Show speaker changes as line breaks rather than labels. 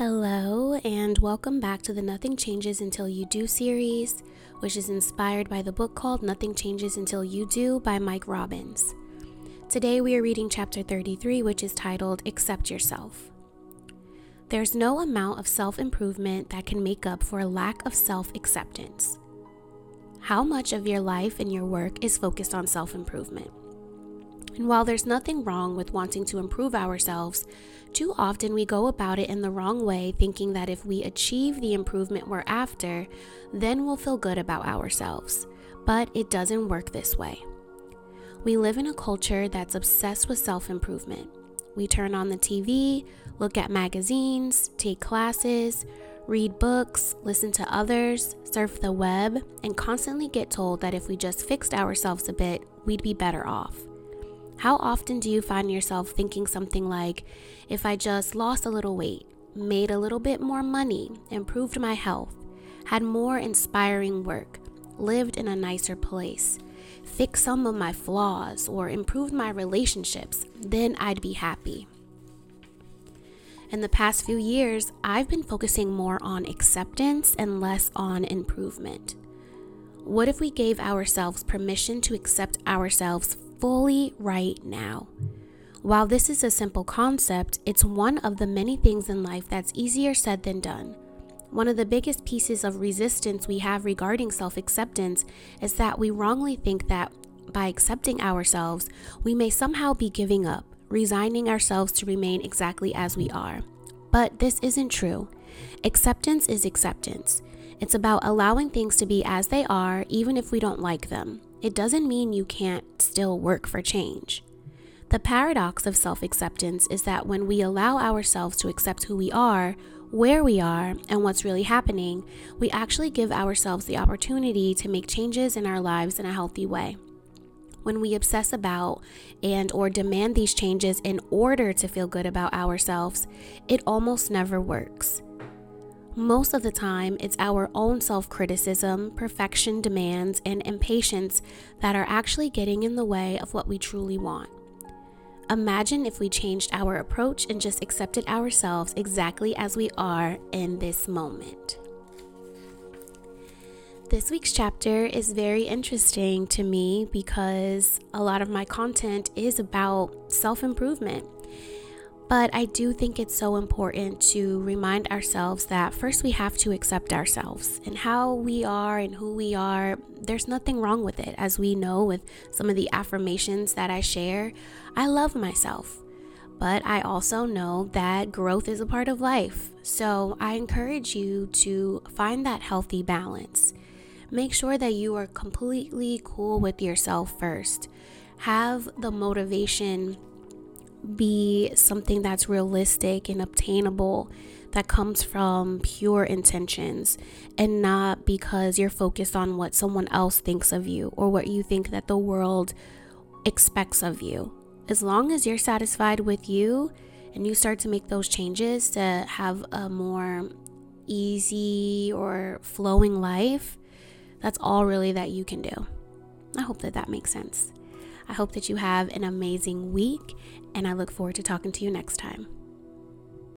Hello, and welcome back to the Nothing Changes Until You Do series, which is inspired by the book called Nothing Changes Until You Do by Mike Robbins. Today we are reading chapter 33, which is titled Accept Yourself. There's no amount of self improvement that can make up for a lack of self acceptance. How much of your life and your work is focused on self improvement? And while there's nothing wrong with wanting to improve ourselves, too often we go about it in the wrong way, thinking that if we achieve the improvement we're after, then we'll feel good about ourselves. But it doesn't work this way. We live in a culture that's obsessed with self improvement. We turn on the TV, look at magazines, take classes, read books, listen to others, surf the web, and constantly get told that if we just fixed ourselves a bit, we'd be better off. How often do you find yourself thinking something like, if I just lost a little weight, made a little bit more money, improved my health, had more inspiring work, lived in a nicer place, fixed some of my flaws, or improved my relationships, then I'd be happy. In the past few years, I've been focusing more on acceptance and less on improvement. What if we gave ourselves permission to accept ourselves fully right now. While this is a simple concept, it's one of the many things in life that's easier said than done. One of the biggest pieces of resistance we have regarding self acceptance is that we wrongly think that by accepting ourselves, we may somehow be giving up, resigning ourselves to remain exactly as we are. But this isn't true. Acceptance is acceptance. It's about allowing things to be as they are, even if we don't like them it doesn't mean you can't still work for change. The paradox of self acceptance is that when we allow ourselves to accept who we are, where we are, and what's really happening, we actually give ourselves the opportunity to make changes in our lives in a healthy way. When we obsess about and or demand these changes in order to feel good about ourselves, it almost never works. Most of the time, it's our own self criticism, perfection demands, and impatience that are actually getting in the way of what we truly want. Imagine if we changed our approach and just accepted ourselves exactly as we are in this moment. This week's chapter is very interesting to me because a lot of my content is about self improvement but I do think it's so important to remind ourselves that first we have to accept ourselves and how we are and who we are. There's nothing wrong with it. As we know with some of the affirmations that I share, I love myself. But I also know that growth is a part of life. So I encourage you to find that healthy balance. Make sure that you are completely cool with yourself first. Have the motivation be something that's realistic and obtainable that comes from pure intentions and not because you're focused on what someone else thinks of you or what you think that the world expects of you. As long as you're satisfied with you and you start to make those changes to have a more easy or flowing life, that's all really that you can do. I hope that that makes sense. I hope that you have an amazing week, and I look forward to talking to you next time.